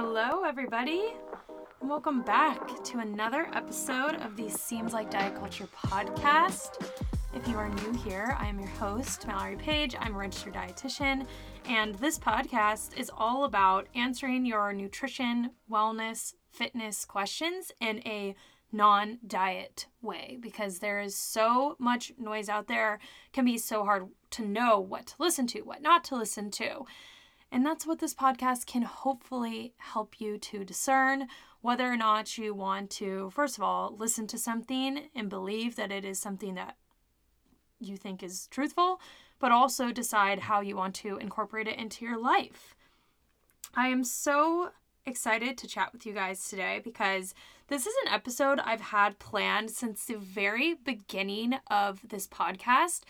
Hello, everybody. and Welcome back to another episode of the Seems Like Diet Culture podcast. If you are new here, I am your host, Mallory Page. I'm a registered dietitian, and this podcast is all about answering your nutrition, wellness, fitness questions in a non diet way because there is so much noise out there, can be so hard to know what to listen to, what not to listen to. And that's what this podcast can hopefully help you to discern whether or not you want to, first of all, listen to something and believe that it is something that you think is truthful, but also decide how you want to incorporate it into your life. I am so excited to chat with you guys today because this is an episode I've had planned since the very beginning of this podcast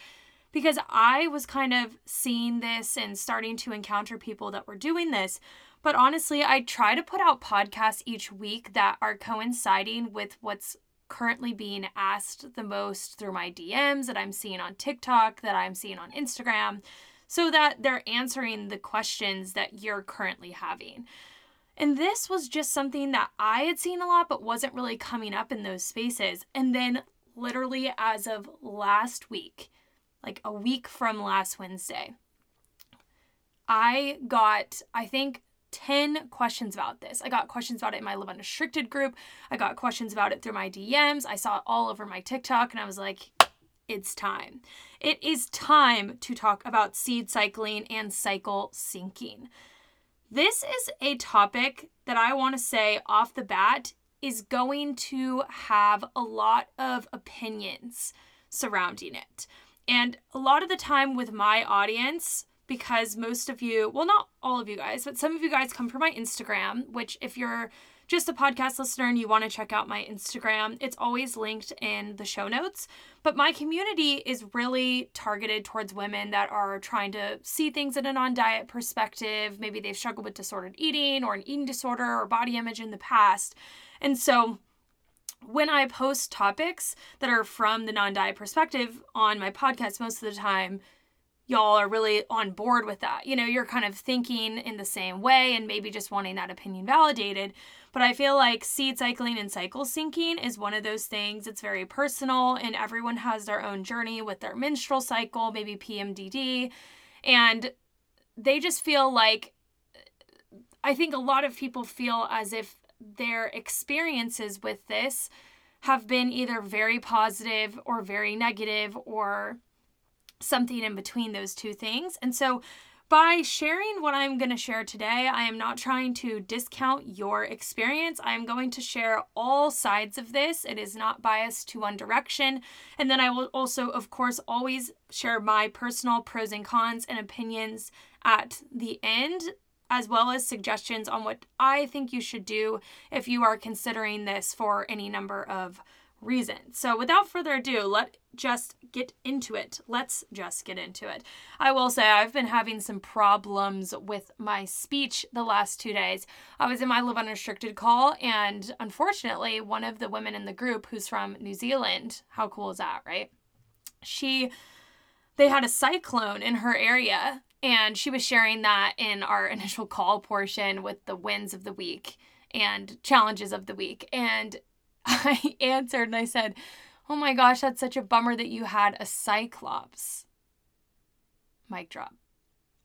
because I was kind of seeing this and starting to encounter people that were doing this. But honestly, I try to put out podcasts each week that are coinciding with what's currently being asked the most through my DMs that I'm seeing on TikTok, that I'm seeing on Instagram, so that they're answering the questions that you're currently having. And this was just something that I had seen a lot, but wasn't really coming up in those spaces. And then, literally, as of last week, like a week from last Wednesday, I got, I think, 10 questions about this. I got questions about it in my Live Unrestricted group. I got questions about it through my DMs. I saw it all over my TikTok, and I was like, it's time. It is time to talk about seed cycling and cycle syncing. This is a topic that I want to say off the bat is going to have a lot of opinions surrounding it. And a lot of the time with my audience, because most of you, well, not all of you guys, but some of you guys come from my Instagram, which if you're just a podcast listener and you want to check out my Instagram, it's always linked in the show notes. But my community is really targeted towards women that are trying to see things in a non diet perspective. Maybe they've struggled with disordered eating or an eating disorder or body image in the past. And so, when I post topics that are from the non diet perspective on my podcast, most of the time, y'all are really on board with that. You know, you're kind of thinking in the same way and maybe just wanting that opinion validated. But I feel like seed cycling and cycle syncing is one of those things. It's very personal and everyone has their own journey with their menstrual cycle, maybe PMDD. And they just feel like, I think a lot of people feel as if their experiences with this have been either very positive or very negative or something in between those two things. And so by sharing what I'm going to share today, I am not trying to discount your experience. I am going to share all sides of this. It is not biased to one direction. And then I will also, of course, always share my personal pros and cons and opinions at the end, as well as suggestions on what I think you should do if you are considering this for any number of reasons. So without further ado, let just get into it. Let's just get into it. I will say I've been having some problems with my speech the last 2 days. I was in my live unrestricted call and unfortunately one of the women in the group who's from New Zealand, how cool is that, right? She they had a cyclone in her area and she was sharing that in our initial call portion with the wins of the week and challenges of the week. And I answered and I said, Oh my gosh, that's such a bummer that you had a cyclops. Mic drop,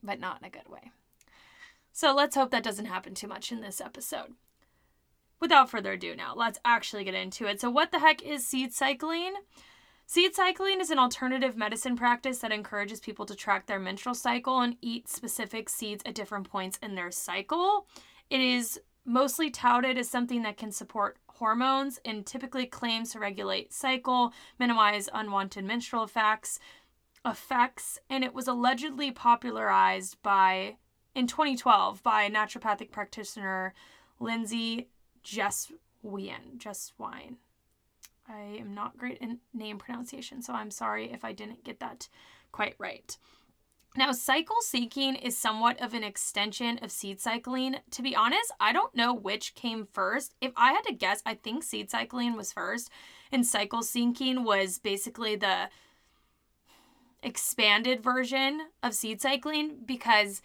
but not in a good way. So let's hope that doesn't happen too much in this episode. Without further ado, now let's actually get into it. So, what the heck is seed cycling? Seed cycling is an alternative medicine practice that encourages people to track their menstrual cycle and eat specific seeds at different points in their cycle. It is mostly touted as something that can support hormones and typically claims to regulate cycle, minimize unwanted menstrual effects, effects, and it was allegedly popularized by in 2012 by naturopathic practitioner Lindsay Jeswine. Jeswine. I am not great in name pronunciation, so I'm sorry if I didn't get that quite right. Now, cycle syncing is somewhat of an extension of seed cycling. To be honest, I don't know which came first. If I had to guess, I think seed cycling was first, and cycle syncing was basically the expanded version of seed cycling because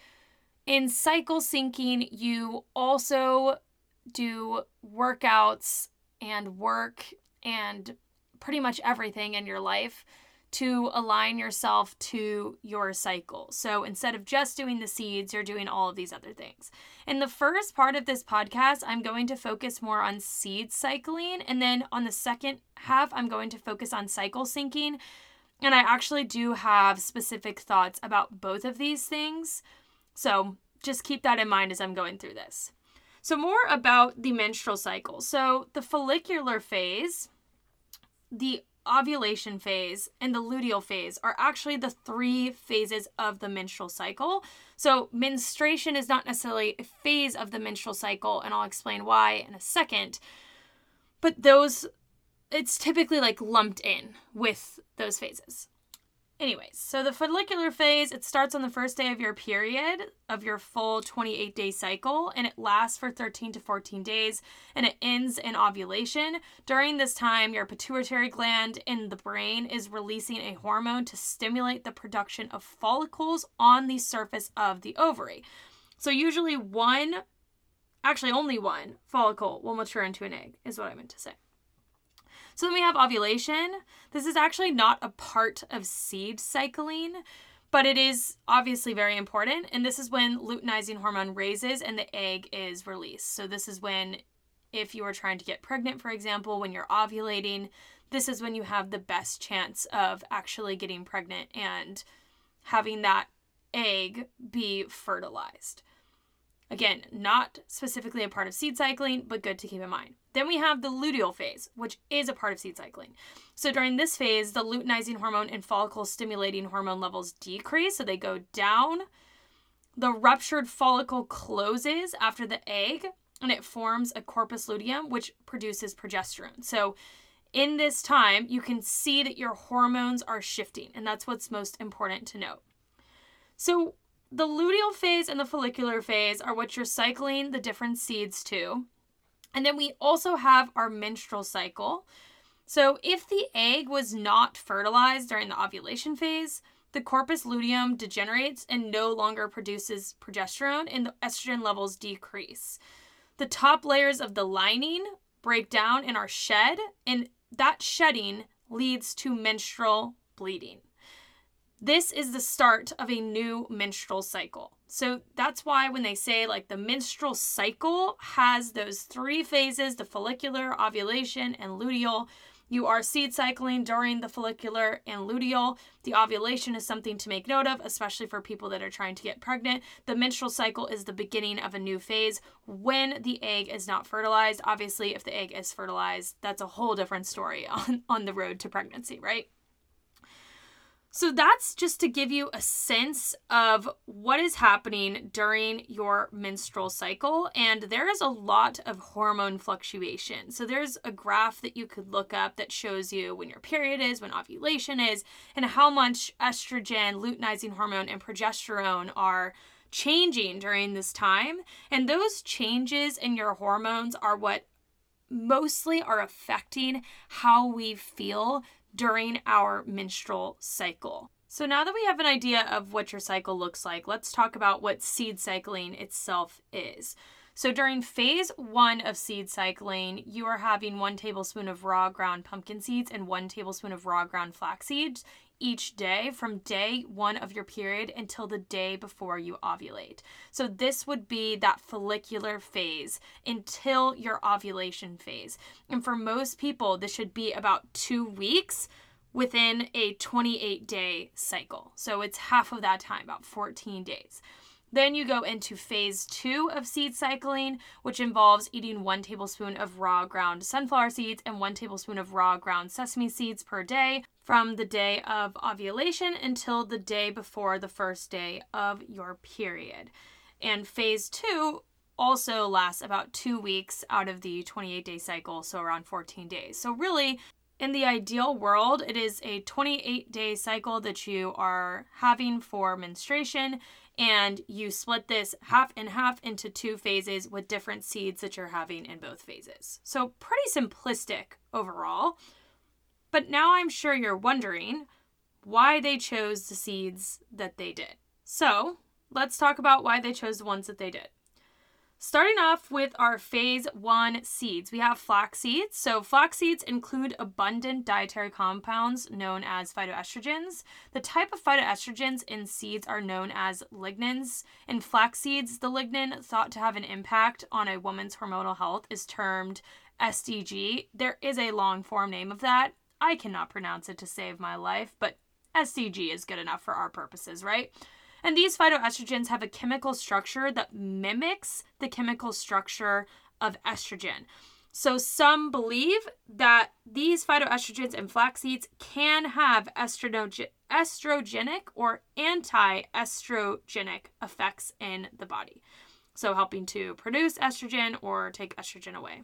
In cycle syncing, you also do workouts and work and pretty much everything in your life to align yourself to your cycle. So instead of just doing the seeds, you're doing all of these other things. In the first part of this podcast, I'm going to focus more on seed cycling. And then on the second half, I'm going to focus on cycle syncing. And I actually do have specific thoughts about both of these things. So just keep that in mind as I'm going through this. So, more about the menstrual cycle. So, the follicular phase, the ovulation phase and the luteal phase are actually the three phases of the menstrual cycle. So, menstruation is not necessarily a phase of the menstrual cycle, and I'll explain why in a second. But those, it's typically like lumped in with those phases. Anyways, so the follicular phase, it starts on the first day of your period of your full 28 day cycle and it lasts for 13 to 14 days and it ends in ovulation. During this time, your pituitary gland in the brain is releasing a hormone to stimulate the production of follicles on the surface of the ovary. So, usually one, actually only one follicle will mature into an egg, is what I meant to say. So then we have ovulation. This is actually not a part of seed cycling, but it is obviously very important. And this is when luteinizing hormone raises and the egg is released. So this is when, if you are trying to get pregnant, for example, when you're ovulating, this is when you have the best chance of actually getting pregnant and having that egg be fertilized. Again, not specifically a part of seed cycling, but good to keep in mind. Then we have the luteal phase, which is a part of seed cycling. So during this phase, the luteinizing hormone and follicle stimulating hormone levels decrease, so they go down. The ruptured follicle closes after the egg and it forms a corpus luteum, which produces progesterone. So in this time, you can see that your hormones are shifting, and that's what's most important to note. So, the luteal phase and the follicular phase are what you're cycling the different seeds to. And then we also have our menstrual cycle. So if the egg was not fertilized during the ovulation phase, the corpus luteum degenerates and no longer produces progesterone, and the estrogen levels decrease. The top layers of the lining break down and are shed, and that shedding leads to menstrual bleeding. This is the start of a new menstrual cycle. So that's why when they say like the menstrual cycle has those three phases the follicular, ovulation, and luteal. You are seed cycling during the follicular and luteal. The ovulation is something to make note of, especially for people that are trying to get pregnant. The menstrual cycle is the beginning of a new phase when the egg is not fertilized. Obviously, if the egg is fertilized, that's a whole different story on, on the road to pregnancy, right? So that's just to give you a sense of what is happening during your menstrual cycle. And there is a lot of hormone fluctuation. So there's a graph that you could look up that shows you when your period is, when ovulation is, and how much estrogen, luteinizing hormone, and progesterone are changing during this time. And those changes in your hormones are what mostly are affecting how we feel during our menstrual cycle. So, now that we have an idea of what your cycle looks like, let's talk about what seed cycling itself is. So, during phase one of seed cycling, you are having one tablespoon of raw ground pumpkin seeds and one tablespoon of raw ground flax seeds each day from day one of your period until the day before you ovulate. So, this would be that follicular phase until your ovulation phase. And for most people, this should be about two weeks within a 28 day cycle. So, it's half of that time, about 14 days. Then you go into phase two of seed cycling, which involves eating one tablespoon of raw ground sunflower seeds and one tablespoon of raw ground sesame seeds per day from the day of ovulation until the day before the first day of your period. And phase two also lasts about two weeks out of the 28 day cycle, so around 14 days. So, really, in the ideal world, it is a 28 day cycle that you are having for menstruation, and you split this half and half into two phases with different seeds that you're having in both phases. So, pretty simplistic overall. But now I'm sure you're wondering why they chose the seeds that they did. So, let's talk about why they chose the ones that they did. Starting off with our phase one seeds, we have flax seeds. So, flax seeds include abundant dietary compounds known as phytoestrogens. The type of phytoestrogens in seeds are known as lignans. In flax seeds, the lignan thought to have an impact on a woman's hormonal health is termed SDG. There is a long form name of that. I cannot pronounce it to save my life, but SDG is good enough for our purposes, right? And these phytoestrogens have a chemical structure that mimics the chemical structure of estrogen. So some believe that these phytoestrogens in flax seeds can have estrogenic or anti-estrogenic effects in the body. So helping to produce estrogen or take estrogen away.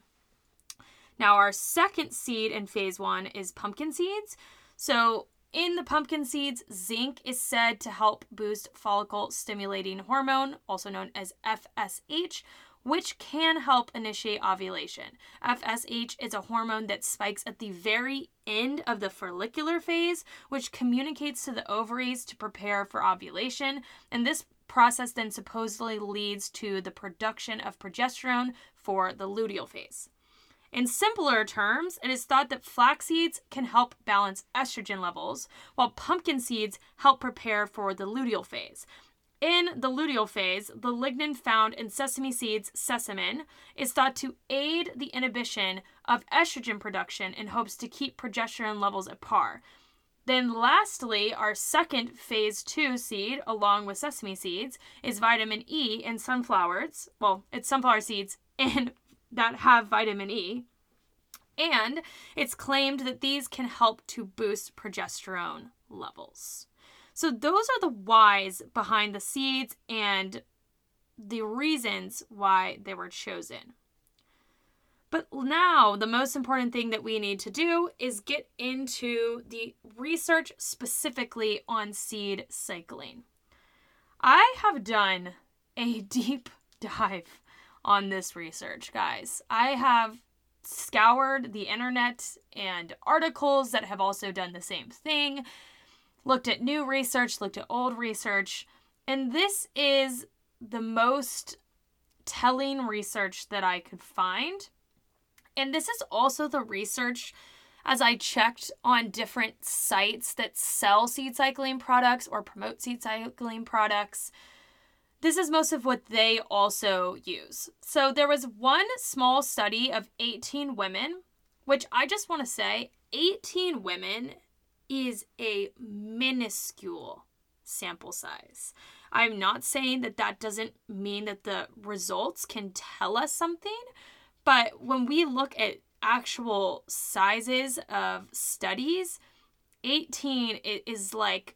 Now our second seed in phase 1 is pumpkin seeds. So in the pumpkin seeds, zinc is said to help boost follicle stimulating hormone, also known as FSH, which can help initiate ovulation. FSH is a hormone that spikes at the very end of the follicular phase, which communicates to the ovaries to prepare for ovulation. And this process then supposedly leads to the production of progesterone for the luteal phase. In simpler terms, it is thought that flax seeds can help balance estrogen levels, while pumpkin seeds help prepare for the luteal phase. In the luteal phase, the lignan found in sesame seeds, sesamin, is thought to aid the inhibition of estrogen production in hopes to keep progesterone levels at par. Then, lastly, our second phase two seed, along with sesame seeds, is vitamin E in sunflowers. Well, it's sunflower seeds in that have vitamin E. And it's claimed that these can help to boost progesterone levels. So, those are the whys behind the seeds and the reasons why they were chosen. But now, the most important thing that we need to do is get into the research specifically on seed cycling. I have done a deep dive on this research, guys. I have scoured the internet and articles that have also done the same thing, looked at new research, looked at old research, and this is the most telling research that I could find. And this is also the research as I checked on different sites that sell seed cycling products or promote seed cycling products this is most of what they also use. So there was one small study of 18 women, which I just want to say 18 women is a minuscule sample size. I'm not saying that that doesn't mean that the results can tell us something, but when we look at actual sizes of studies, 18 is like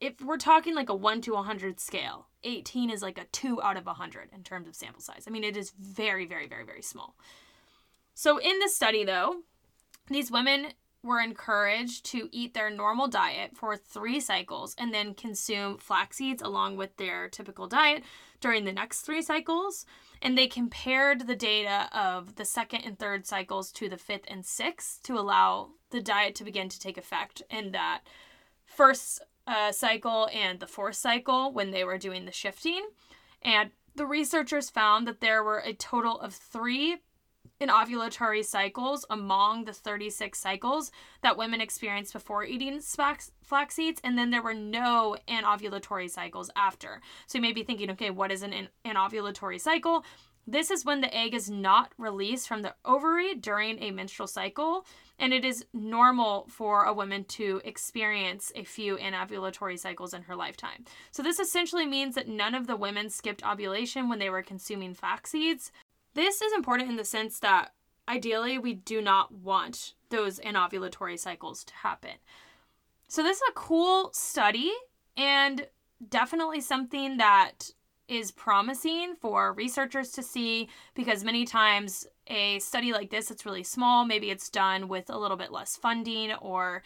if we're talking like a 1 to 100 scale 18 is like a 2 out of 100 in terms of sample size i mean it is very very very very small so in this study though these women were encouraged to eat their normal diet for three cycles and then consume flax seeds along with their typical diet during the next three cycles. And they compared the data of the second and third cycles to the fifth and sixth to allow the diet to begin to take effect in that first uh, cycle and the fourth cycle when they were doing the shifting. And the researchers found that there were a total of three anovulatory cycles among the 36 cycles that women experienced before eating flax, seeds, and then there were no anovulatory cycles after. So you may be thinking, okay, what is an anovulatory cycle? This is when the egg is not released from the ovary during a menstrual cycle, and it is normal for a woman to experience a few anovulatory cycles in her lifetime. So, this essentially means that none of the women skipped ovulation when they were consuming flax seeds. This is important in the sense that ideally we do not want those anovulatory cycles to happen. So, this is a cool study and definitely something that is promising for researchers to see because many times a study like this it's really small. Maybe it's done with a little bit less funding or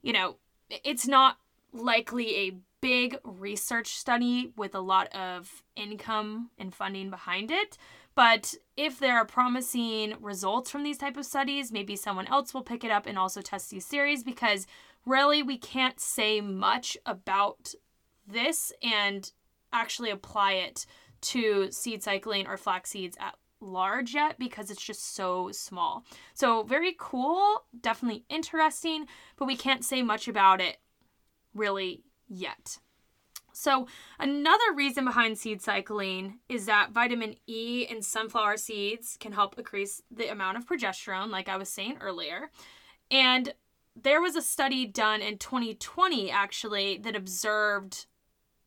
you know it's not likely a big research study with a lot of income and funding behind it. But if there are promising results from these type of studies maybe someone else will pick it up and also test these series because really we can't say much about this and actually apply it to seed cycling or flax seeds at large yet because it's just so small. So, very cool, definitely interesting, but we can't say much about it really yet. So, another reason behind seed cycling is that vitamin E in sunflower seeds can help increase the amount of progesterone, like I was saying earlier. And there was a study done in 2020 actually that observed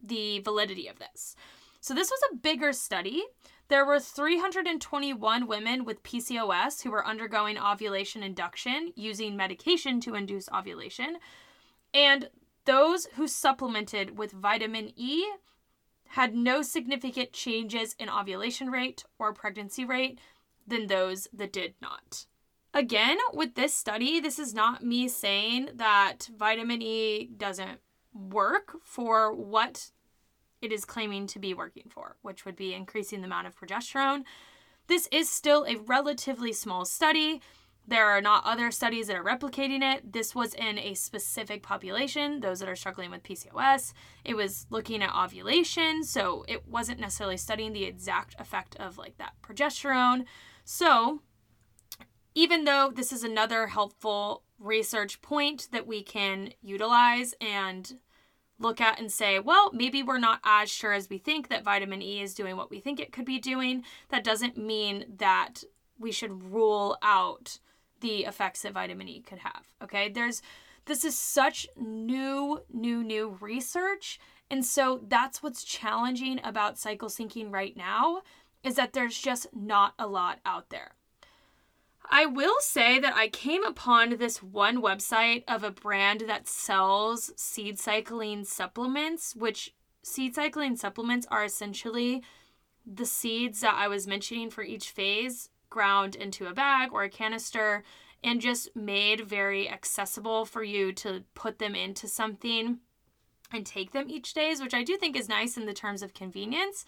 the validity of this. So, this was a bigger study. There were 321 women with PCOS who were undergoing ovulation induction using medication to induce ovulation. And those who supplemented with vitamin E had no significant changes in ovulation rate or pregnancy rate than those that did not. Again, with this study, this is not me saying that vitamin E doesn't work for what it is claiming to be working for, which would be increasing the amount of progesterone. This is still a relatively small study. There are not other studies that are replicating it. This was in a specific population, those that are struggling with PCOS. It was looking at ovulation, so it wasn't necessarily studying the exact effect of like that progesterone. So, even though this is another helpful research point that we can utilize and look at and say, well, maybe we're not as sure as we think that vitamin E is doing what we think it could be doing, that doesn't mean that we should rule out the effects that vitamin E could have. Okay? There's this is such new new new research and so that's what's challenging about cycle syncing right now is that there's just not a lot out there. I will say that I came upon this one website of a brand that sells seed cycling supplements, which seed cycling supplements are essentially the seeds that I was mentioning for each phase ground into a bag or a canister and just made very accessible for you to put them into something and take them each days, which I do think is nice in the terms of convenience.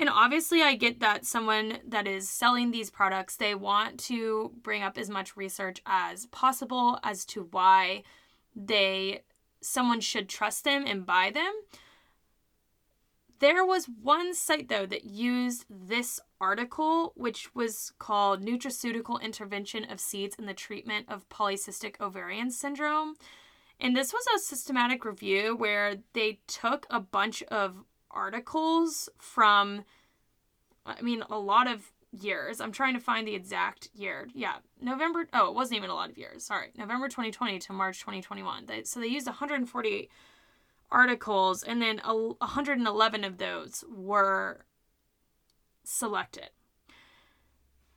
And obviously, I get that someone that is selling these products, they want to bring up as much research as possible as to why they someone should trust them and buy them. There was one site though that used this article, which was called Nutraceutical Intervention of Seeds in the Treatment of Polycystic Ovarian Syndrome. And this was a systematic review where they took a bunch of articles from, I mean, a lot of years. I'm trying to find the exact year. Yeah, November. Oh, it wasn't even a lot of years. Sorry, November 2020 to March 2021. They, so they used 148 articles, and then 111 of those were selected.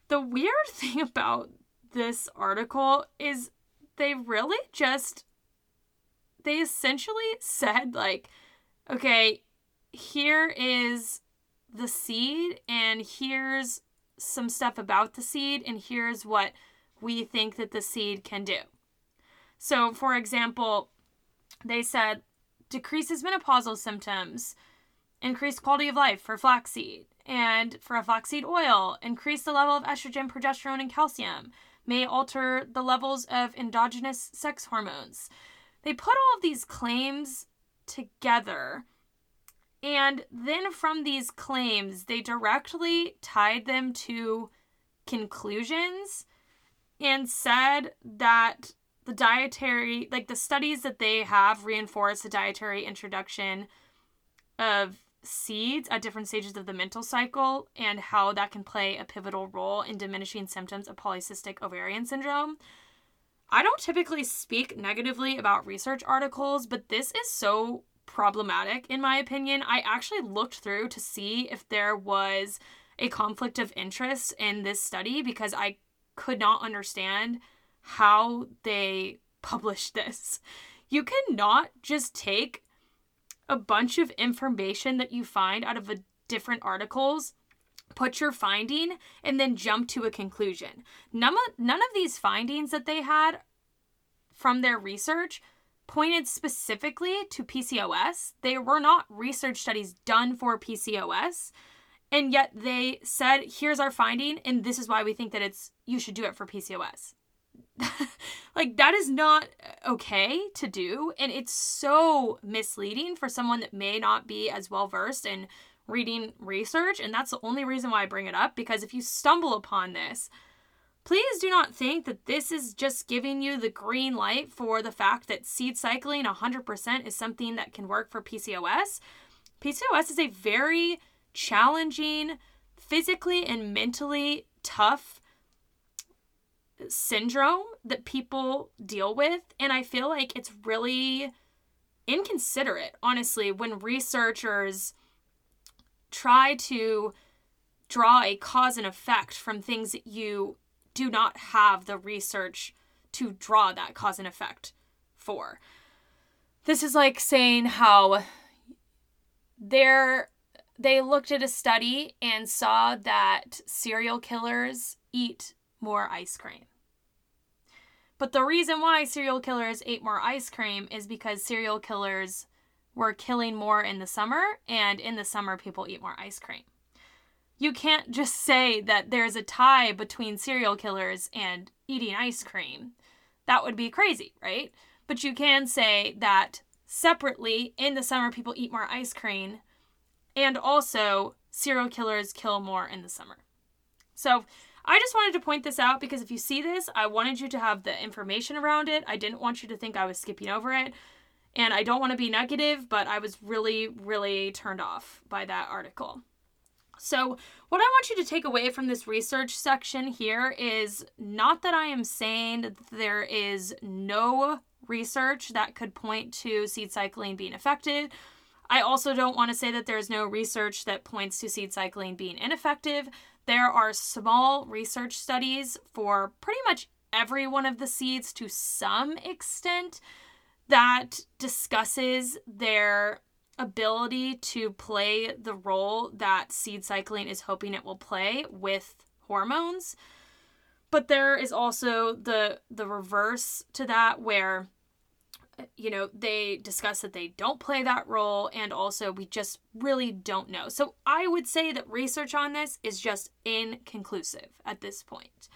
The weird thing about this article is they really just they essentially said like okay here is the seed, and here's some stuff about the seed, and here's what we think that the seed can do. So, for example, they said decreases menopausal symptoms, increased quality of life for flaxseed, and for a flaxseed oil, increase the level of estrogen, progesterone, and calcium, may alter the levels of endogenous sex hormones. They put all of these claims together and then from these claims, they directly tied them to conclusions and said that the dietary, like the studies that they have reinforce the dietary introduction of seeds at different stages of the mental cycle and how that can play a pivotal role in diminishing symptoms of polycystic ovarian syndrome. I don't typically speak negatively about research articles, but this is so problematic in my opinion. I actually looked through to see if there was a conflict of interest in this study because I could not understand how they published this. You cannot just take a bunch of information that you find out of a different articles put your finding and then jump to a conclusion. None of, none of these findings that they had from their research pointed specifically to PCOS. They were not research studies done for PCOS. And yet they said, here's our finding, and this is why we think that it's you should do it for PCOS. like that is not okay to do and it's so misleading for someone that may not be as well versed in reading research and that's the only reason why I bring it up because if you stumble upon this please do not think that this is just giving you the green light for the fact that seed cycling 100% is something that can work for PCOS. PCOS is a very challenging, physically and mentally tough syndrome that people deal with. And I feel like it's really inconsiderate, honestly, when researchers try to draw a cause and effect from things that you do not have the research to draw that cause and effect for. This is like saying how there they looked at a study and saw that serial killers eat more ice cream. But the reason why serial killers ate more ice cream is because serial killers were killing more in the summer, and in the summer, people eat more ice cream. You can't just say that there's a tie between serial killers and eating ice cream. That would be crazy, right? But you can say that separately, in the summer, people eat more ice cream, and also serial killers kill more in the summer. So, I just wanted to point this out because if you see this, I wanted you to have the information around it. I didn't want you to think I was skipping over it. And I don't want to be negative, but I was really, really turned off by that article. So, what I want you to take away from this research section here is not that I am saying there is no research that could point to seed cycling being effective. I also don't want to say that there's no research that points to seed cycling being ineffective. There are small research studies for pretty much every one of the seeds to some extent that discusses their ability to play the role that seed cycling is hoping it will play with hormones. But there is also the the reverse to that where you know, they discuss that they don't play that role, and also we just really don't know. So I would say that research on this is just inconclusive at this point.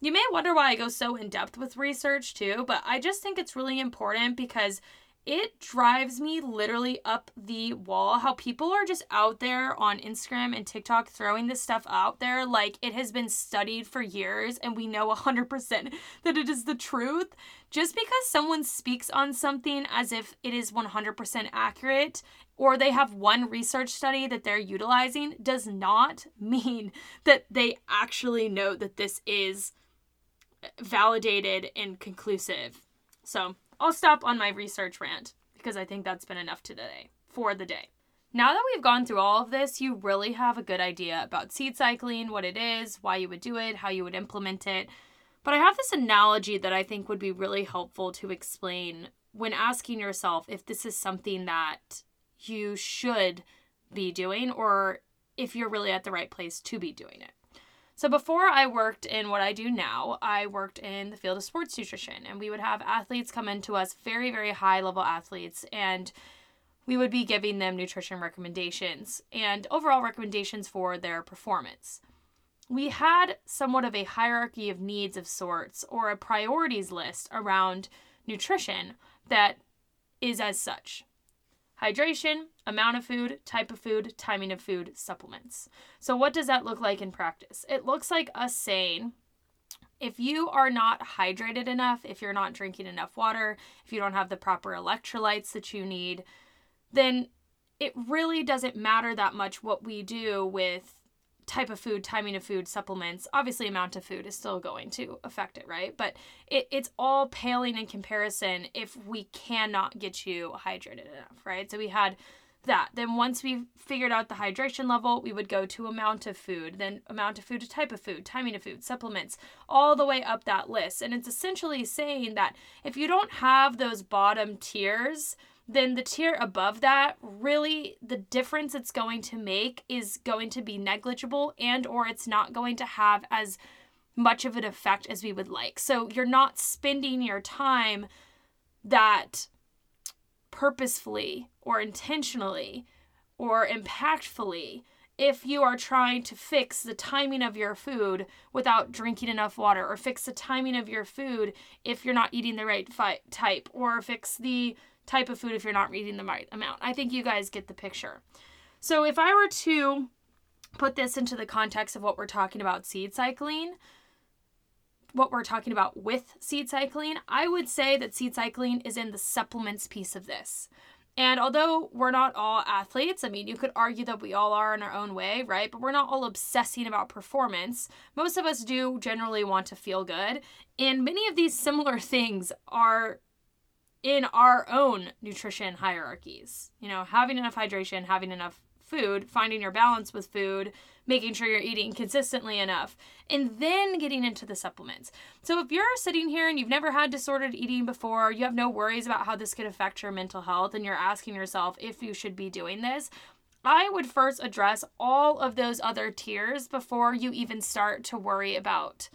You may wonder why I go so in depth with research too, but I just think it's really important because it drives me literally up the wall how people are just out there on Instagram and TikTok throwing this stuff out there like it has been studied for years and we know 100% that it is the truth. Just because someone speaks on something as if it is 100% accurate or they have one research study that they're utilizing does not mean that they actually know that this is validated and conclusive. So, I'll stop on my research rant because I think that's been enough today for the day. Now that we've gone through all of this, you really have a good idea about seed cycling, what it is, why you would do it, how you would implement it. But I have this analogy that I think would be really helpful to explain when asking yourself if this is something that you should be doing or if you're really at the right place to be doing it. So before I worked in what I do now, I worked in the field of sports nutrition and we would have athletes come into us, very, very high level athletes, and we would be giving them nutrition recommendations and overall recommendations for their performance. We had somewhat of a hierarchy of needs of sorts or a priorities list around nutrition that is as such hydration, amount of food, type of food, timing of food, supplements. So, what does that look like in practice? It looks like us saying, if you are not hydrated enough, if you're not drinking enough water, if you don't have the proper electrolytes that you need, then it really doesn't matter that much what we do with type of food, timing of food, supplements, obviously amount of food is still going to affect it, right? But it, it's all paling in comparison if we cannot get you hydrated enough, right? So we had that. Then once we figured out the hydration level, we would go to amount of food, then amount of food to type of food, timing of food, supplements, all the way up that list. And it's essentially saying that if you don't have those bottom tiers, then the tier above that really the difference it's going to make is going to be negligible and or it's not going to have as much of an effect as we would like. So you're not spending your time that purposefully or intentionally or impactfully if you are trying to fix the timing of your food without drinking enough water, or fix the timing of your food if you're not eating the right fi- type, or fix the type of food if you're not reading the right amount. I think you guys get the picture. So if I were to put this into the context of what we're talking about seed cycling, what we're talking about with seed cycling, I would say that seed cycling is in the supplements piece of this. And although we're not all athletes, I mean, you could argue that we all are in our own way, right? But we're not all obsessing about performance. Most of us do generally want to feel good. And many of these similar things are in our own nutrition hierarchies. You know, having enough hydration, having enough food, finding your balance with food, making sure you're eating consistently enough, and then getting into the supplements. So if you're sitting here and you've never had disordered eating before, you have no worries about how this could affect your mental health, and you're asking yourself if you should be doing this, I would first address all of those other tiers before you even start to worry about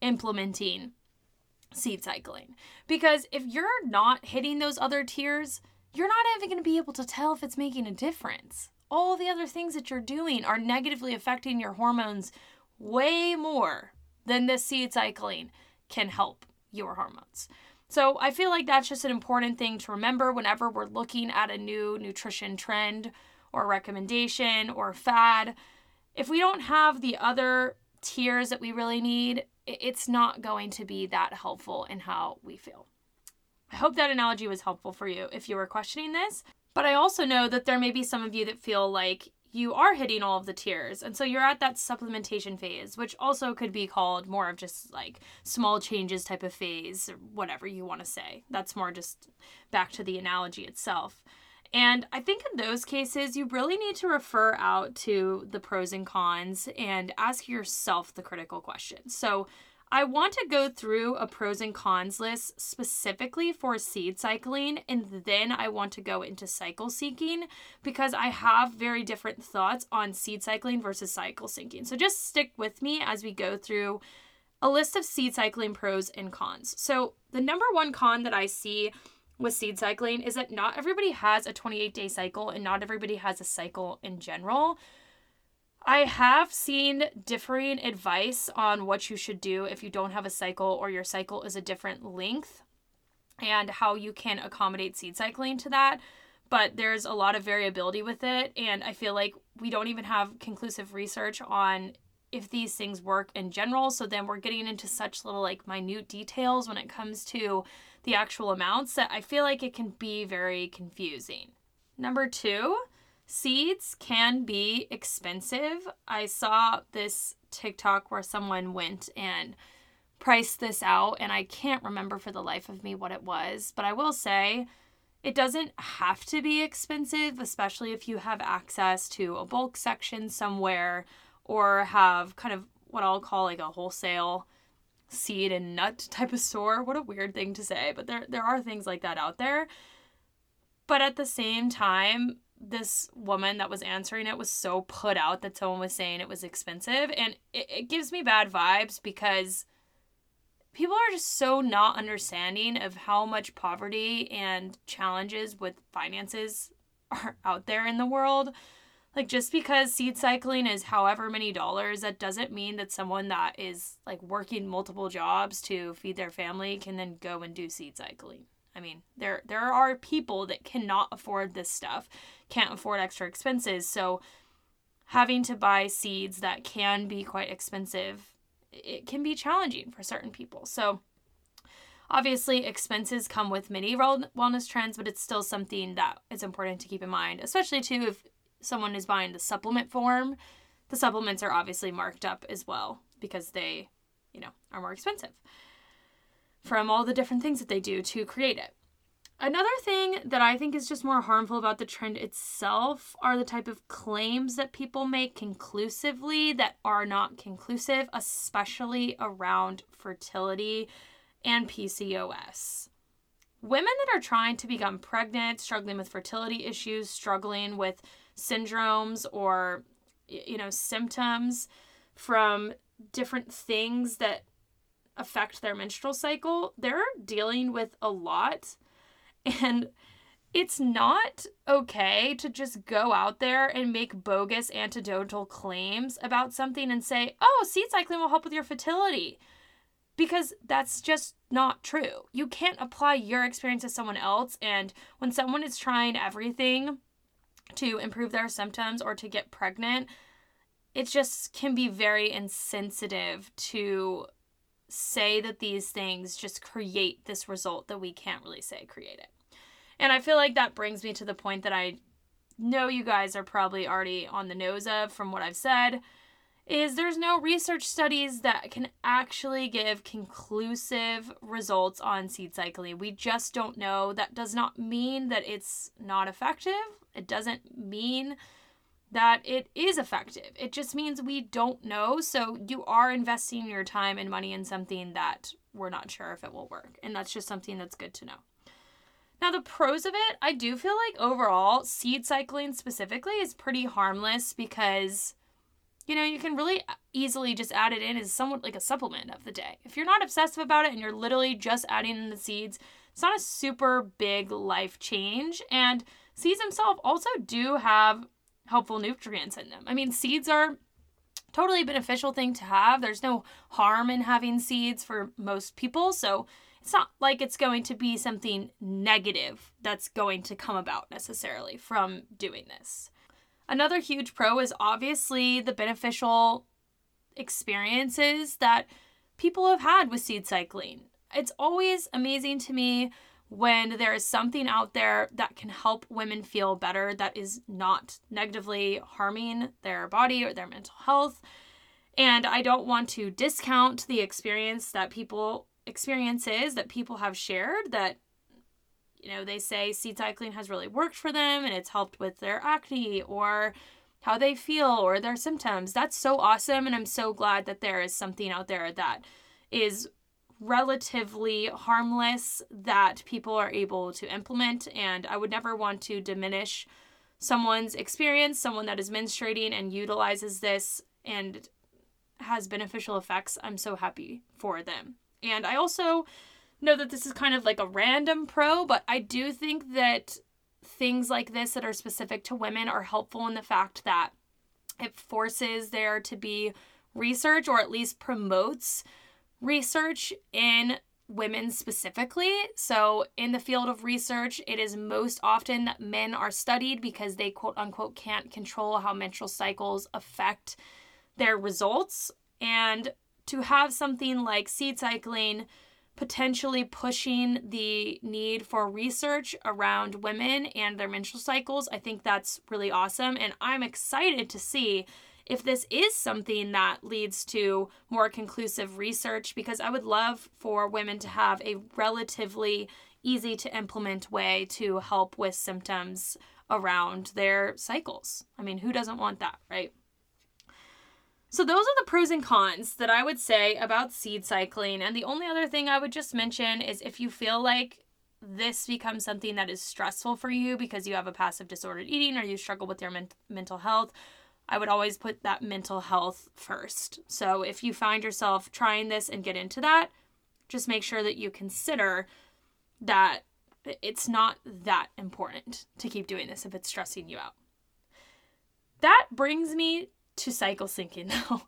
implementing seed cycling. Because if you're not hitting those other tiers, you're not even going to be able to tell if it's making a difference all the other things that you're doing are negatively affecting your hormones way more than this seed cycling can help your hormones. So I feel like that's just an important thing to remember whenever we're looking at a new nutrition trend or recommendation or fad. If we don't have the other tiers that we really need, it's not going to be that helpful in how we feel. I hope that analogy was helpful for you if you were questioning this. But I also know that there may be some of you that feel like you are hitting all of the tiers. And so you're at that supplementation phase, which also could be called more of just like small changes type of phase, or whatever you want to say. That's more just back to the analogy itself. And I think in those cases, you really need to refer out to the pros and cons and ask yourself the critical questions. So, I want to go through a pros and cons list specifically for seed cycling, and then I want to go into cycle syncing because I have very different thoughts on seed cycling versus cycle syncing. So just stick with me as we go through a list of seed cycling pros and cons. So, the number one con that I see with seed cycling is that not everybody has a 28 day cycle and not everybody has a cycle in general. I have seen differing advice on what you should do if you don't have a cycle or your cycle is a different length and how you can accommodate seed cycling to that. But there's a lot of variability with it. And I feel like we don't even have conclusive research on if these things work in general. So then we're getting into such little like minute details when it comes to the actual amounts that I feel like it can be very confusing. Number two, Seeds can be expensive. I saw this TikTok where someone went and priced this out, and I can't remember for the life of me what it was, but I will say it doesn't have to be expensive, especially if you have access to a bulk section somewhere or have kind of what I'll call like a wholesale seed and nut type of store. What a weird thing to say, but there there are things like that out there. But at the same time, this woman that was answering it was so put out that someone was saying it was expensive. And it, it gives me bad vibes because people are just so not understanding of how much poverty and challenges with finances are out there in the world. Like, just because seed cycling is however many dollars, that doesn't mean that someone that is like working multiple jobs to feed their family can then go and do seed cycling. I mean, there there are people that cannot afford this stuff, can't afford extra expenses. So having to buy seeds that can be quite expensive, it can be challenging for certain people. So obviously expenses come with many wellness trends, but it's still something that is important to keep in mind, especially too if someone is buying the supplement form. The supplements are obviously marked up as well because they, you know, are more expensive from all the different things that they do to create it. Another thing that I think is just more harmful about the trend itself are the type of claims that people make conclusively that are not conclusive, especially around fertility and PCOS. Women that are trying to become pregnant, struggling with fertility issues, struggling with syndromes or you know symptoms from different things that affect their menstrual cycle, they're dealing with a lot. And it's not okay to just go out there and make bogus antidotal claims about something and say, oh, seed cycling will help with your fertility. Because that's just not true. You can't apply your experience to someone else. And when someone is trying everything to improve their symptoms or to get pregnant, it just can be very insensitive to say that these things just create this result that we can't really say create it. And I feel like that brings me to the point that I know you guys are probably already on the nose of from what I've said is there's no research studies that can actually give conclusive results on seed cycling. We just don't know. That does not mean that it's not effective. It doesn't mean that it is effective. It just means we don't know. So you are investing your time and money in something that we're not sure if it will work. And that's just something that's good to know. Now, the pros of it, I do feel like overall, seed cycling specifically is pretty harmless because, you know, you can really uh, easily just add it in as somewhat like a supplement of the day. If you're not obsessive about it and you're literally just adding in the seeds, it's not a super big life change. And seeds themselves also do have helpful nutrients in them. I mean, seeds are totally beneficial thing to have. There's no harm in having seeds for most people. So it's not like it's going to be something negative that's going to come about necessarily from doing this. Another huge pro is obviously the beneficial experiences that people have had with seed cycling. It's always amazing to me when there is something out there that can help women feel better that is not negatively harming their body or their mental health. And I don't want to discount the experience that people experiences that people have shared that you know they say seed cycling has really worked for them and it's helped with their acne or how they feel or their symptoms. That's so awesome and i'm so glad that there is something out there that is relatively harmless that people are able to implement and i would never want to diminish someone's experience someone that is menstruating and utilizes this and has beneficial effects. I'm so happy for them. And I also know that this is kind of like a random pro, but I do think that things like this that are specific to women are helpful in the fact that it forces there to be research or at least promotes research in women specifically. So, in the field of research, it is most often that men are studied because they quote unquote can't control how menstrual cycles affect their results. And to have something like seed cycling potentially pushing the need for research around women and their menstrual cycles, I think that's really awesome. And I'm excited to see if this is something that leads to more conclusive research because I would love for women to have a relatively easy to implement way to help with symptoms around their cycles. I mean, who doesn't want that, right? So, those are the pros and cons that I would say about seed cycling. And the only other thing I would just mention is if you feel like this becomes something that is stressful for you because you have a passive disordered eating or you struggle with your men- mental health, I would always put that mental health first. So, if you find yourself trying this and get into that, just make sure that you consider that it's not that important to keep doing this if it's stressing you out. That brings me to cycle syncing though.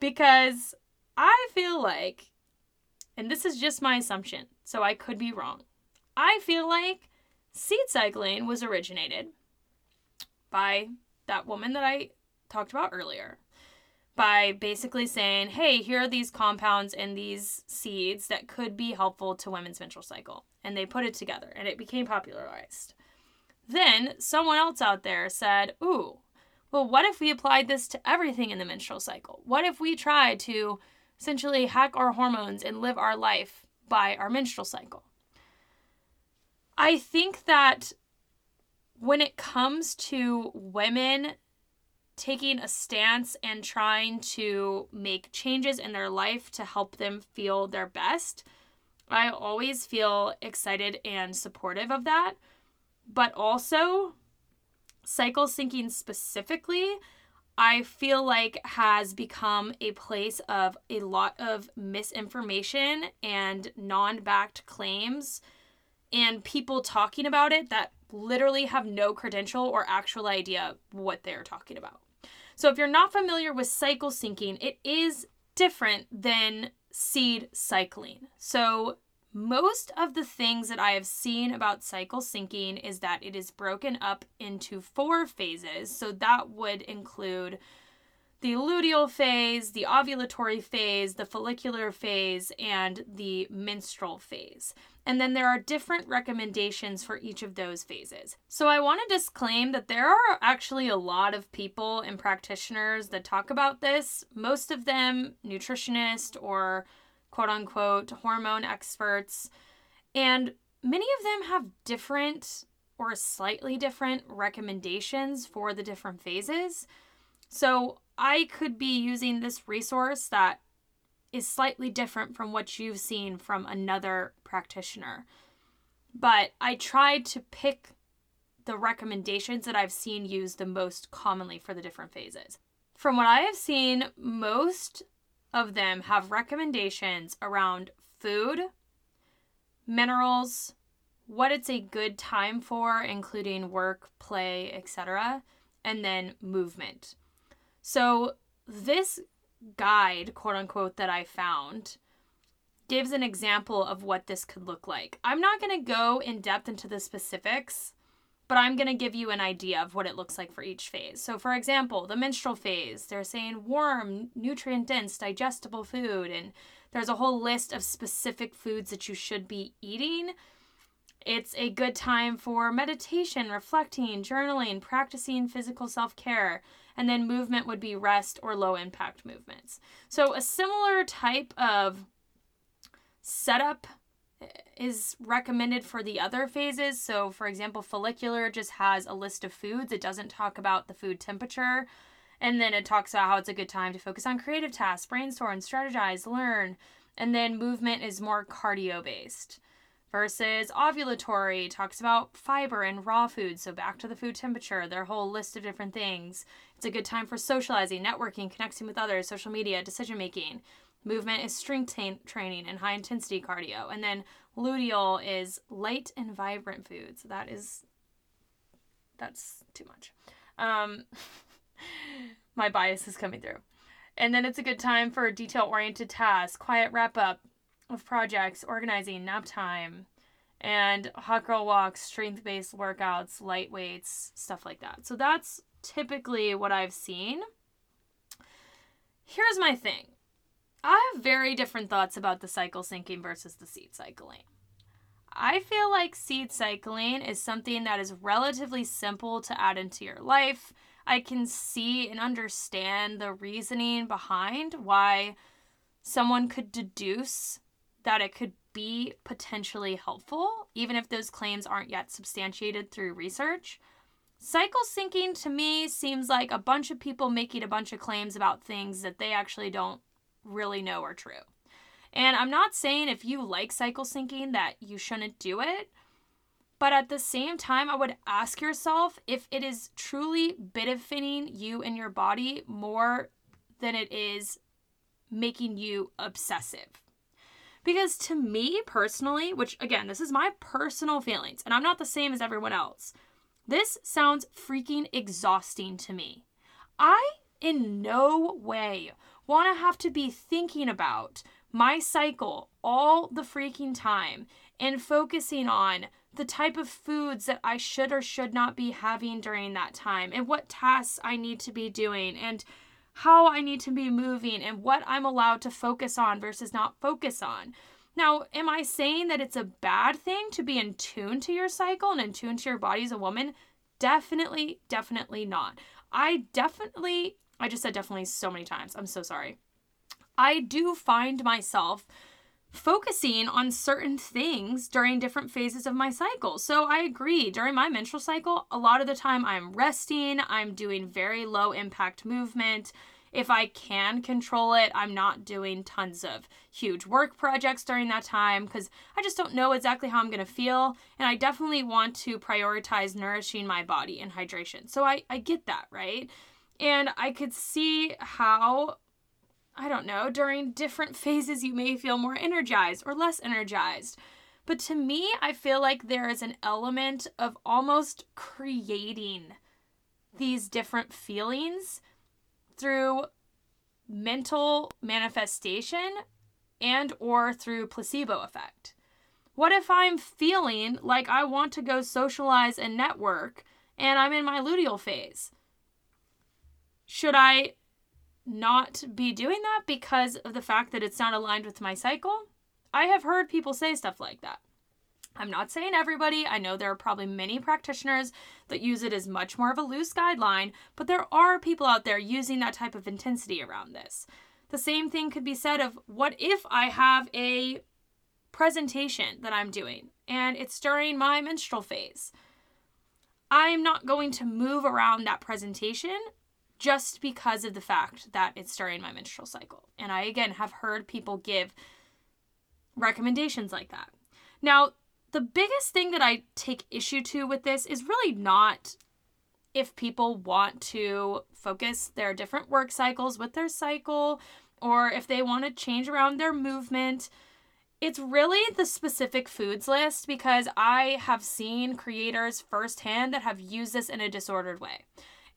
because I feel like, and this is just my assumption, so I could be wrong. I feel like seed cycling was originated by that woman that I talked about earlier. By basically saying, hey, here are these compounds in these seeds that could be helpful to women's menstrual cycle. And they put it together and it became popularized. Then someone else out there said, ooh, well, what if we applied this to everything in the menstrual cycle? What if we tried to essentially hack our hormones and live our life by our menstrual cycle? I think that when it comes to women taking a stance and trying to make changes in their life to help them feel their best, I always feel excited and supportive of that. But also, cycle syncing specifically, I feel like has become a place of a lot of misinformation and non backed claims and people talking about it that literally have no credential or actual idea what they're talking about. So if you're not familiar with cycle syncing, it is different than seed cycling. So most of the things that I have seen about cycle syncing is that it is broken up into four phases. So that would include the luteal phase, the ovulatory phase, the follicular phase, and the menstrual phase. And then there are different recommendations for each of those phases. So I want to disclaim that there are actually a lot of people and practitioners that talk about this, most of them nutritionists or quote unquote hormone experts. And many of them have different or slightly different recommendations for the different phases. So I could be using this resource that is slightly different from what you've seen from another practitioner. But I tried to pick the recommendations that I've seen used the most commonly for the different phases. From what I have seen, most of them have recommendations around food, minerals, what it's a good time for, including work, play, etc., and then movement. So, this guide, quote unquote, that I found gives an example of what this could look like. I'm not going to go in depth into the specifics, but I'm going to give you an idea of what it looks like for each phase. So, for example, the menstrual phase, they're saying warm, nutrient dense, digestible food, and there's a whole list of specific foods that you should be eating. It's a good time for meditation, reflecting, journaling, practicing physical self care and then movement would be rest or low impact movements. So a similar type of setup is recommended for the other phases. So, for example, follicular just has a list of foods. It doesn't talk about the food temperature. And then it talks about how it's a good time to focus on creative tasks, brainstorm, strategize, learn. And then movement is more cardio based versus ovulatory talks about fiber and raw foods so back to the food temperature their whole list of different things it's a good time for socializing networking connecting with others social media decision making movement is strength training and high intensity cardio. And then luteal is light and vibrant foods. That is that's too much. Um my bias is coming through. And then it's a good time for detail oriented tasks quiet wrap up of projects, organizing, nap time, and hot girl walks, strength based workouts, light weights, stuff like that. So that's typically what I've seen. Here's my thing I have very different thoughts about the cycle syncing versus the seed cycling. I feel like seed cycling is something that is relatively simple to add into your life. I can see and understand the reasoning behind why someone could deduce that it could be potentially helpful, even if those claims aren't yet substantiated through research. Cycle syncing to me seems like a bunch of people making a bunch of claims about things that they actually don't really know are true. And I'm not saying if you like cycle syncing that you shouldn't do it, but at the same time, I would ask yourself if it is truly benefiting you and your body more than it is making you obsessive. Because to me personally, which again, this is my personal feelings, and I'm not the same as everyone else, this sounds freaking exhausting to me. I, in no way, want to have to be thinking about my cycle all the freaking time and focusing on the type of foods that I should or should not be having during that time and what tasks I need to be doing and how I need to be moving and what I'm allowed to focus on versus not focus on. Now, am I saying that it's a bad thing to be in tune to your cycle and in tune to your body as a woman? Definitely, definitely not. I definitely, I just said definitely so many times. I'm so sorry. I do find myself focusing on certain things during different phases of my cycle. So I agree. During my menstrual cycle, a lot of the time I'm resting, I'm doing very low impact movement. If I can control it, I'm not doing tons of huge work projects during that time because I just don't know exactly how I'm going to feel. And I definitely want to prioritize nourishing my body and hydration. So I, I get that, right? And I could see how I don't know, during different phases, you may feel more energized or less energized. But to me, I feel like there is an element of almost creating these different feelings through mental manifestation and or through placebo effect. What if I'm feeling like I want to go socialize and network and I'm in my luteal phase? Should I not be doing that because of the fact that it's not aligned with my cycle? I have heard people say stuff like that. I'm not saying everybody. I know there are probably many practitioners that use it as much more of a loose guideline, but there are people out there using that type of intensity around this. The same thing could be said of what if I have a presentation that I'm doing and it's during my menstrual phase? I'm not going to move around that presentation just because of the fact that it's during my menstrual cycle. And I, again, have heard people give recommendations like that. Now, the biggest thing that I take issue to with this is really not if people want to focus their different work cycles with their cycle or if they want to change around their movement. It's really the specific foods list because I have seen creators firsthand that have used this in a disordered way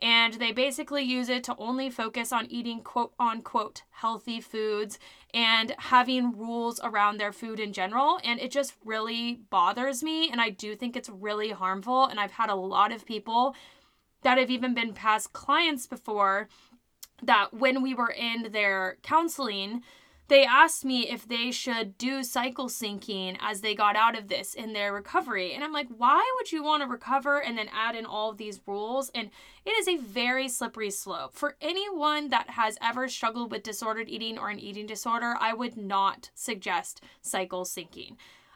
and they basically use it to only focus on eating quote unquote healthy foods and having rules around their food in general. And it just really bothers me and I do think it's really harmful. And I've had a lot of people that have even been past clients before that when we were in their counseling they asked me if they should do cycle syncing as they got out of this in their recovery. And I'm like, why would you want to recover and then add in all of these rules? And it is a very slippery slope. For anyone that has ever struggled with disordered eating or an eating disorder, I would not suggest cycle syncing.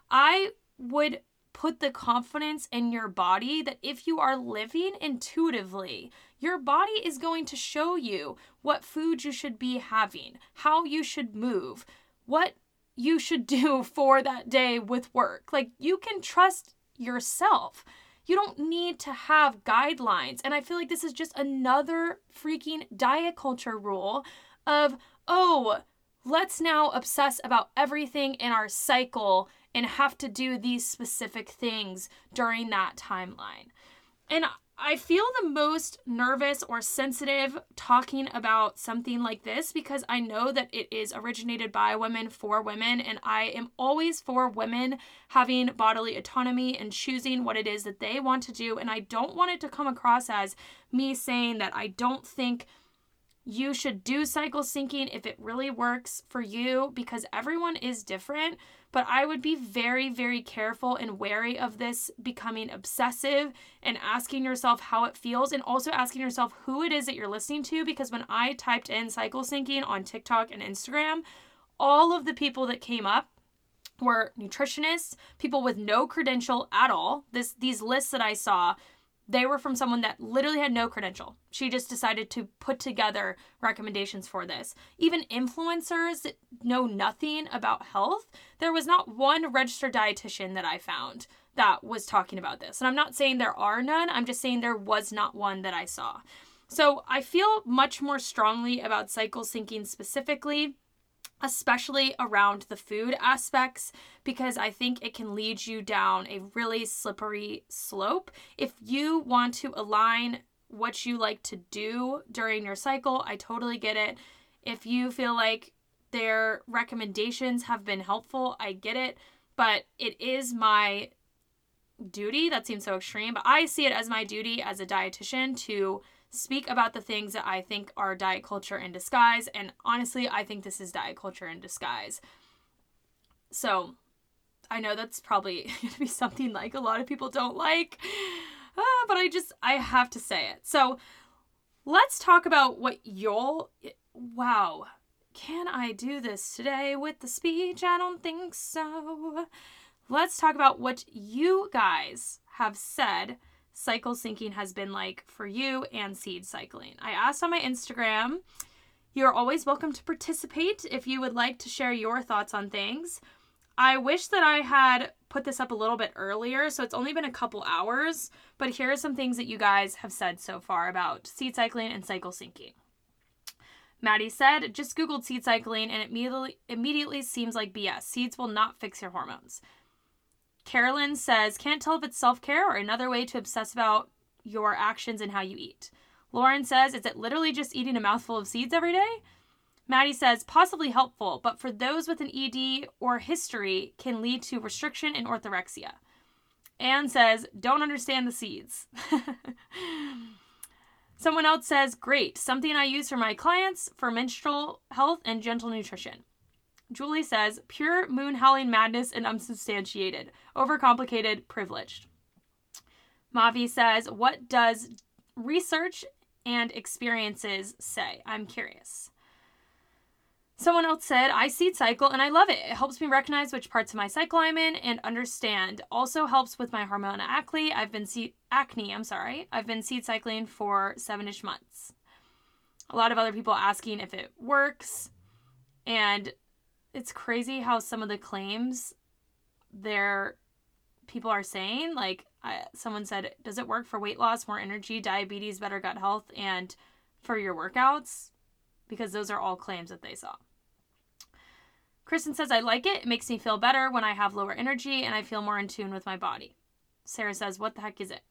I would put the confidence in your body that if you are living intuitively, your body is going to show you what food you should be having, how you should move, what you should do for that day with work. Like you can trust yourself. You don't need to have guidelines. And I feel like this is just another freaking diet culture rule of, oh, let's now obsess about everything in our cycle and have to do these specific things during that timeline. And I feel the most nervous or sensitive talking about something like this because I know that it is originated by women for women, and I am always for women having bodily autonomy and choosing what it is that they want to do. And I don't want it to come across as me saying that I don't think you should do cycle syncing if it really works for you because everyone is different. But I would be very, very careful and wary of this becoming obsessive and asking yourself how it feels and also asking yourself who it is that you're listening to. Because when I typed in cycle syncing on TikTok and Instagram, all of the people that came up were nutritionists, people with no credential at all. This these lists that I saw they were from someone that literally had no credential. She just decided to put together recommendations for this. Even influencers that know nothing about health, there was not one registered dietitian that I found that was talking about this. And I'm not saying there are none, I'm just saying there was not one that I saw. So I feel much more strongly about cycle syncing specifically especially around the food aspects, because I think it can lead you down a really slippery slope. If you want to align what you like to do during your cycle, I totally get it. If you feel like their recommendations have been helpful, I get it. But it is my duty, that seems so extreme, but I see it as my duty as a dietitian to speak about the things that I think are diet culture in disguise. And honestly, I think this is diet culture in disguise. So I know that's probably going to be something like a lot of people don't like, uh, but I just, I have to say it. So let's talk about what you'll, wow, can I do this today with the speech? I don't think so. Let's talk about what you guys have said cycle syncing has been like for you and seed cycling. I asked on my Instagram. You're always welcome to participate if you would like to share your thoughts on things. I wish that I had put this up a little bit earlier, so it's only been a couple hours, but here are some things that you guys have said so far about seed cycling and cycle syncing. Maddie said, just Googled seed cycling and it immediately, immediately seems like BS. Seeds will not fix your hormones. Carolyn says, can't tell if it's self care or another way to obsess about your actions and how you eat. Lauren says, is it literally just eating a mouthful of seeds every day? Maddie says, possibly helpful, but for those with an ED or history, can lead to restriction and orthorexia. Anne says, don't understand the seeds. Someone else says, great, something I use for my clients for menstrual health and gentle nutrition. Julie says, pure moon howling madness and unsubstantiated, overcomplicated, privileged. Mavi says, what does research and experiences say? I'm curious. Someone else said, I seed cycle and I love it. It helps me recognize which parts of my cycle I'm in and understand. Also helps with my hormonal acne. I've been seed acne, I'm sorry. I've been seed cycling for seven-ish months. A lot of other people asking if it works. And it's crazy how some of the claims there people are saying like I, someone said does it work for weight loss more energy diabetes better gut health and for your workouts? Because those are all claims that they saw. Kristen says i like it. It makes me feel better when i have lower energy and i feel more in tune with my body. Sarah says what the heck is it?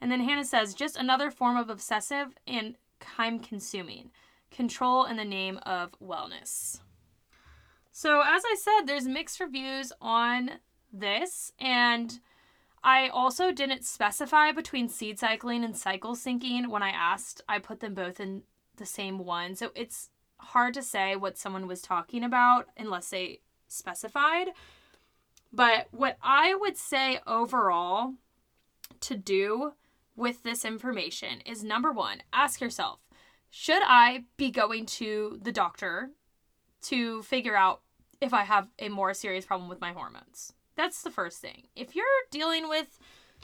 And then hannah says just another form of obsessive and time consuming. Control in the name of wellness so, as I said, there's mixed reviews on this, and I also didn't specify between seed cycling and cycle syncing when I asked. I put them both in the same one. So, it's hard to say what someone was talking about unless they specified. But what I would say overall to do with this information is number one, ask yourself, should I be going to the doctor to figure out if I have a more serious problem with my hormones. That's the first thing. If you're dealing with,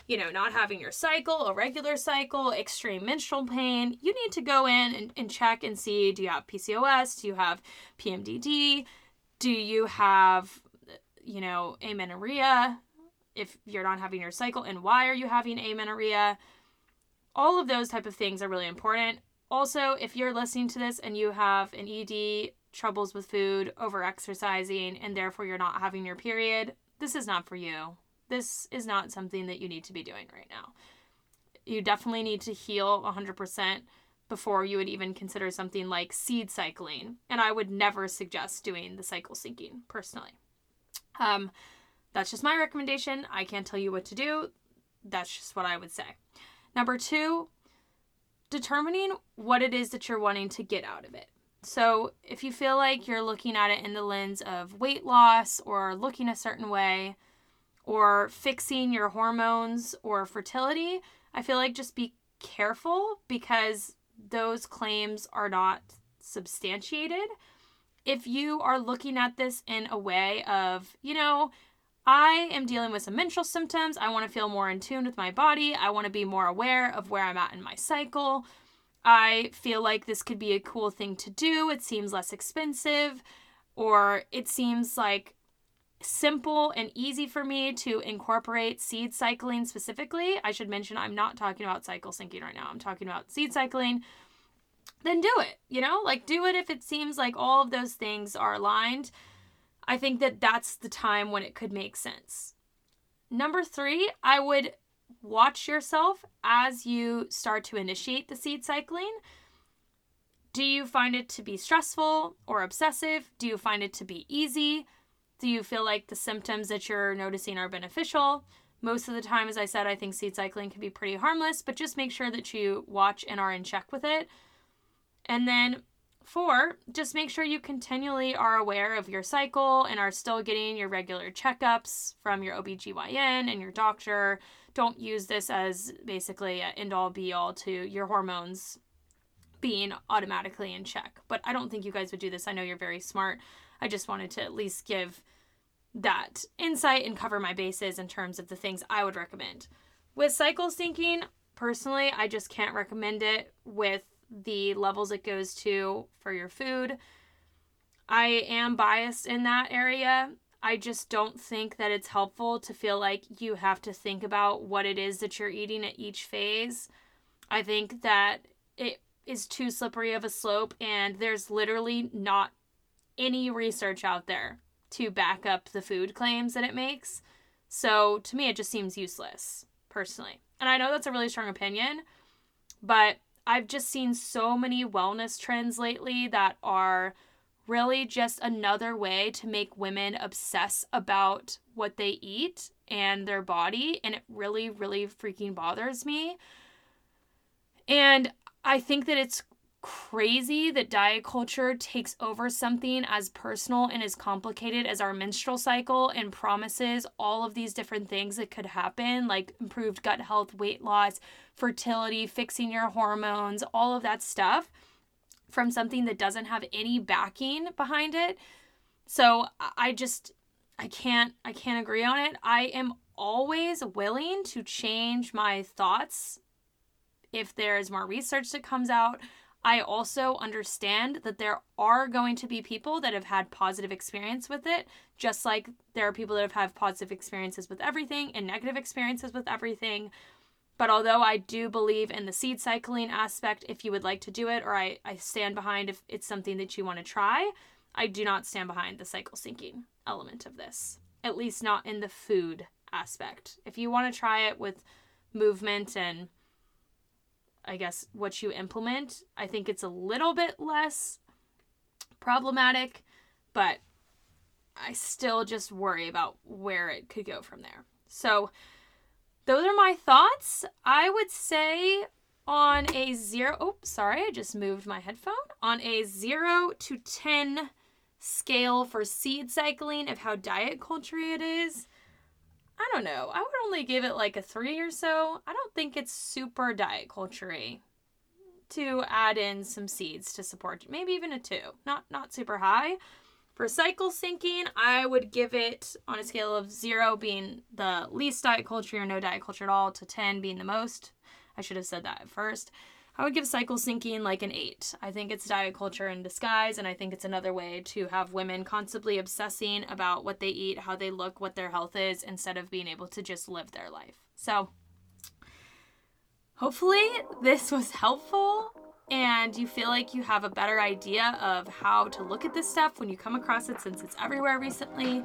you know, not having your cycle, a regular cycle, extreme menstrual pain, you need to go in and, and check and see do you have PCOS? Do you have PMDD? Do you have, you know, amenorrhea? If you're not having your cycle, and why are you having amenorrhea? All of those type of things are really important. Also, if you're listening to this and you have an ED troubles with food, over exercising, and therefore you're not having your period, this is not for you. This is not something that you need to be doing right now. You definitely need to heal 100% before you would even consider something like seed cycling. And I would never suggest doing the cycle syncing personally. Um, that's just my recommendation. I can't tell you what to do. That's just what I would say. Number two, determining what it is that you're wanting to get out of it. So, if you feel like you're looking at it in the lens of weight loss or looking a certain way or fixing your hormones or fertility, I feel like just be careful because those claims are not substantiated. If you are looking at this in a way of, you know, I am dealing with some menstrual symptoms. I want to feel more in tune with my body. I want to be more aware of where I'm at in my cycle. I feel like this could be a cool thing to do. It seems less expensive, or it seems like simple and easy for me to incorporate seed cycling specifically. I should mention I'm not talking about cycle syncing right now. I'm talking about seed cycling. Then do it, you know? Like do it if it seems like all of those things are aligned. I think that that's the time when it could make sense. Number 3, I would watch yourself as you start to initiate the seed cycling. Do you find it to be stressful or obsessive? Do you find it to be easy? Do you feel like the symptoms that you're noticing are beneficial? Most of the time, as I said, I think seed cycling can be pretty harmless, but just make sure that you watch and are in check with it. And then, four, just make sure you continually are aware of your cycle and are still getting your regular checkups from your OBGYN and your doctor don't use this as basically an end all be all to your hormones being automatically in check. But I don't think you guys would do this. I know you're very smart. I just wanted to at least give that insight and cover my bases in terms of the things I would recommend. With cycle syncing, personally, I just can't recommend it with the levels it goes to for your food. I am biased in that area. I just don't think that it's helpful to feel like you have to think about what it is that you're eating at each phase. I think that it is too slippery of a slope, and there's literally not any research out there to back up the food claims that it makes. So to me, it just seems useless, personally. And I know that's a really strong opinion, but I've just seen so many wellness trends lately that are really just another way to make women obsess about what they eat and their body. And it really, really freaking bothers me. And I think that it's crazy that diet culture takes over something as personal and as complicated as our menstrual cycle and promises all of these different things that could happen, like improved gut health, weight loss, fertility, fixing your hormones, all of that stuff from something that doesn't have any backing behind it. So I just I can't I can't agree on it. I am always willing to change my thoughts if there's more research that comes out I also understand that there are going to be people that have had positive experience with it, just like there are people that have had positive experiences with everything and negative experiences with everything. But although I do believe in the seed cycling aspect, if you would like to do it, or I, I stand behind if it's something that you want to try, I do not stand behind the cycle syncing element of this, at least not in the food aspect. If you want to try it with movement and I guess, what you implement. I think it's a little bit less problematic, but I still just worry about where it could go from there. So, those are my thoughts. I would say on a zero, oh, sorry, I just moved my headphone. On a zero to 10 scale for seed cycling of how diet culture it is, I don't know. I would only give it like a three or so. I don't think it's super diet culture to add in some seeds to support maybe even a two not not super high for cycle syncing i would give it on a scale of zero being the least diet culture or no diet culture at all to 10 being the most i should have said that at first I would give cycle syncing like an eight. I think it's diet culture in disguise, and I think it's another way to have women constantly obsessing about what they eat, how they look, what their health is, instead of being able to just live their life. So, hopefully, this was helpful and you feel like you have a better idea of how to look at this stuff when you come across it since it's everywhere recently.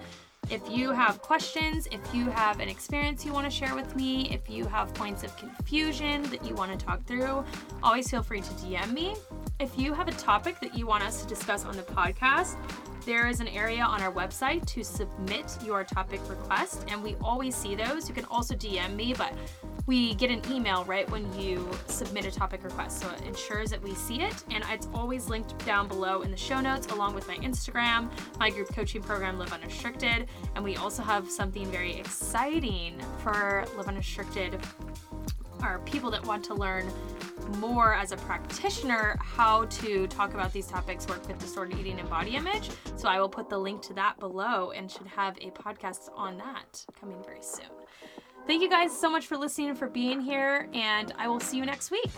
If you have questions, if you have an experience you want to share with me, if you have points of confusion that you want to talk through, always feel free to DM me. If you have a topic that you want us to discuss on the podcast, there is an area on our website to submit your topic request, and we always see those. You can also DM me, but we get an email right when you submit a topic request. So it ensures that we see it. And it's always linked down below in the show notes, along with my Instagram, my group coaching program, Live Unrestricted. And we also have something very exciting for Live Unrestricted, or people that want to learn more as a practitioner how to talk about these topics, work with disordered eating and body image. So I will put the link to that below and should have a podcast on that coming very soon. Thank you guys so much for listening for being here, and I will see you next week.